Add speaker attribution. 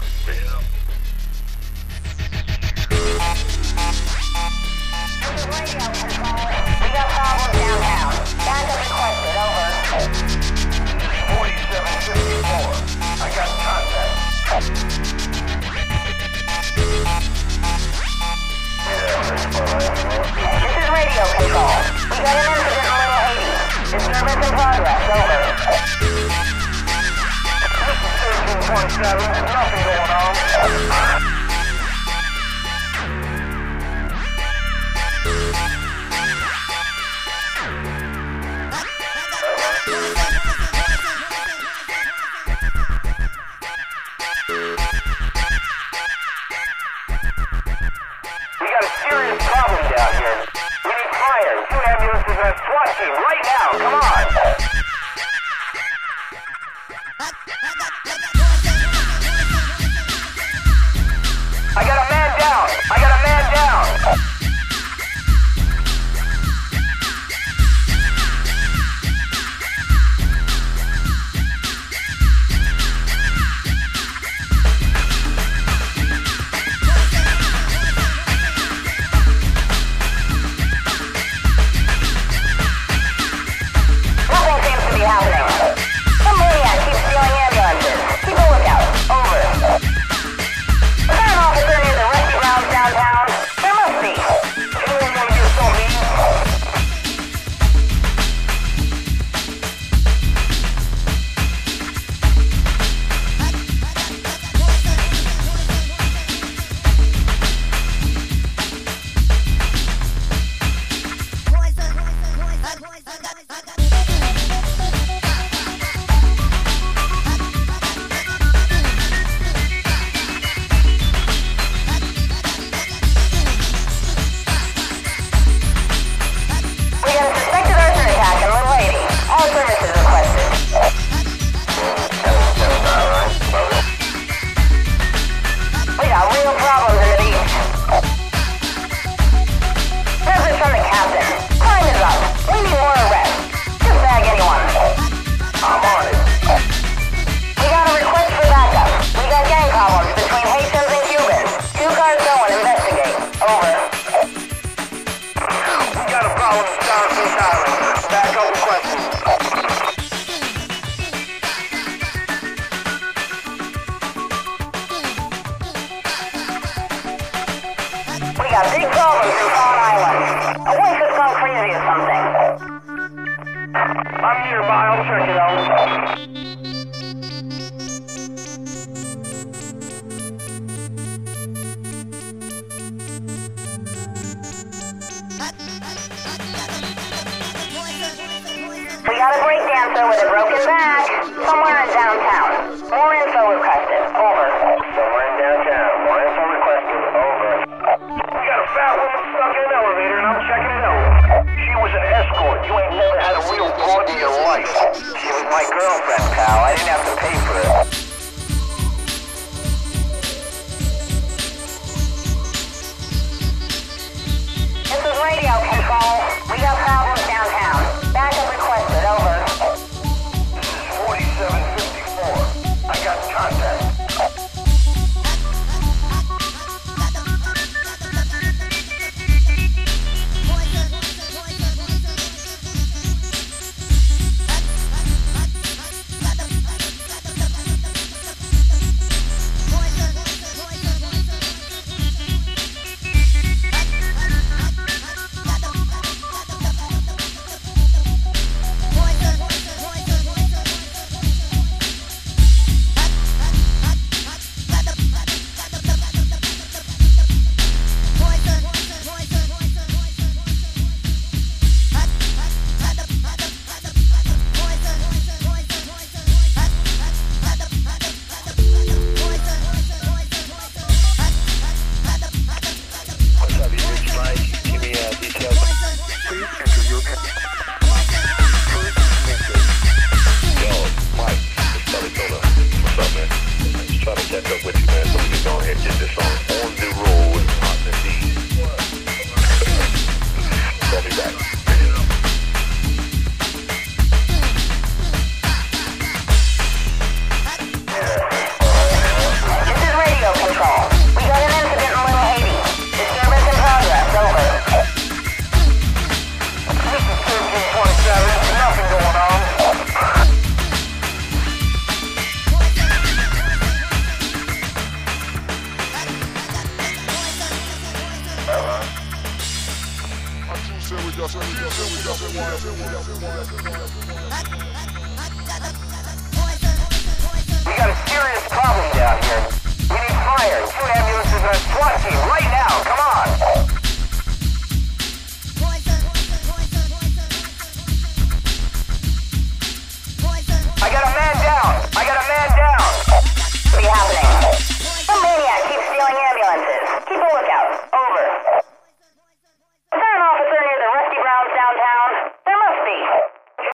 Speaker 1: Peace.
Speaker 2: We got a serious problem down here. We need fire. Two ambulances and a right now. Come on. I got a man down. I got a man down.
Speaker 3: got big problems in Fawn Island. I wonder has gone crazy or something.
Speaker 2: I'm nearby. I'll check it out.
Speaker 3: We got a break dancer with a broken back somewhere in downtown. More
Speaker 2: girlfriend, pal. I didn't have to pay for it.
Speaker 4: Yo,
Speaker 1: Mike, it's What's up, man? Just trying to catch up with you, man, so we can go ahead and get this on.
Speaker 2: We got a serious problem down here. We need fire,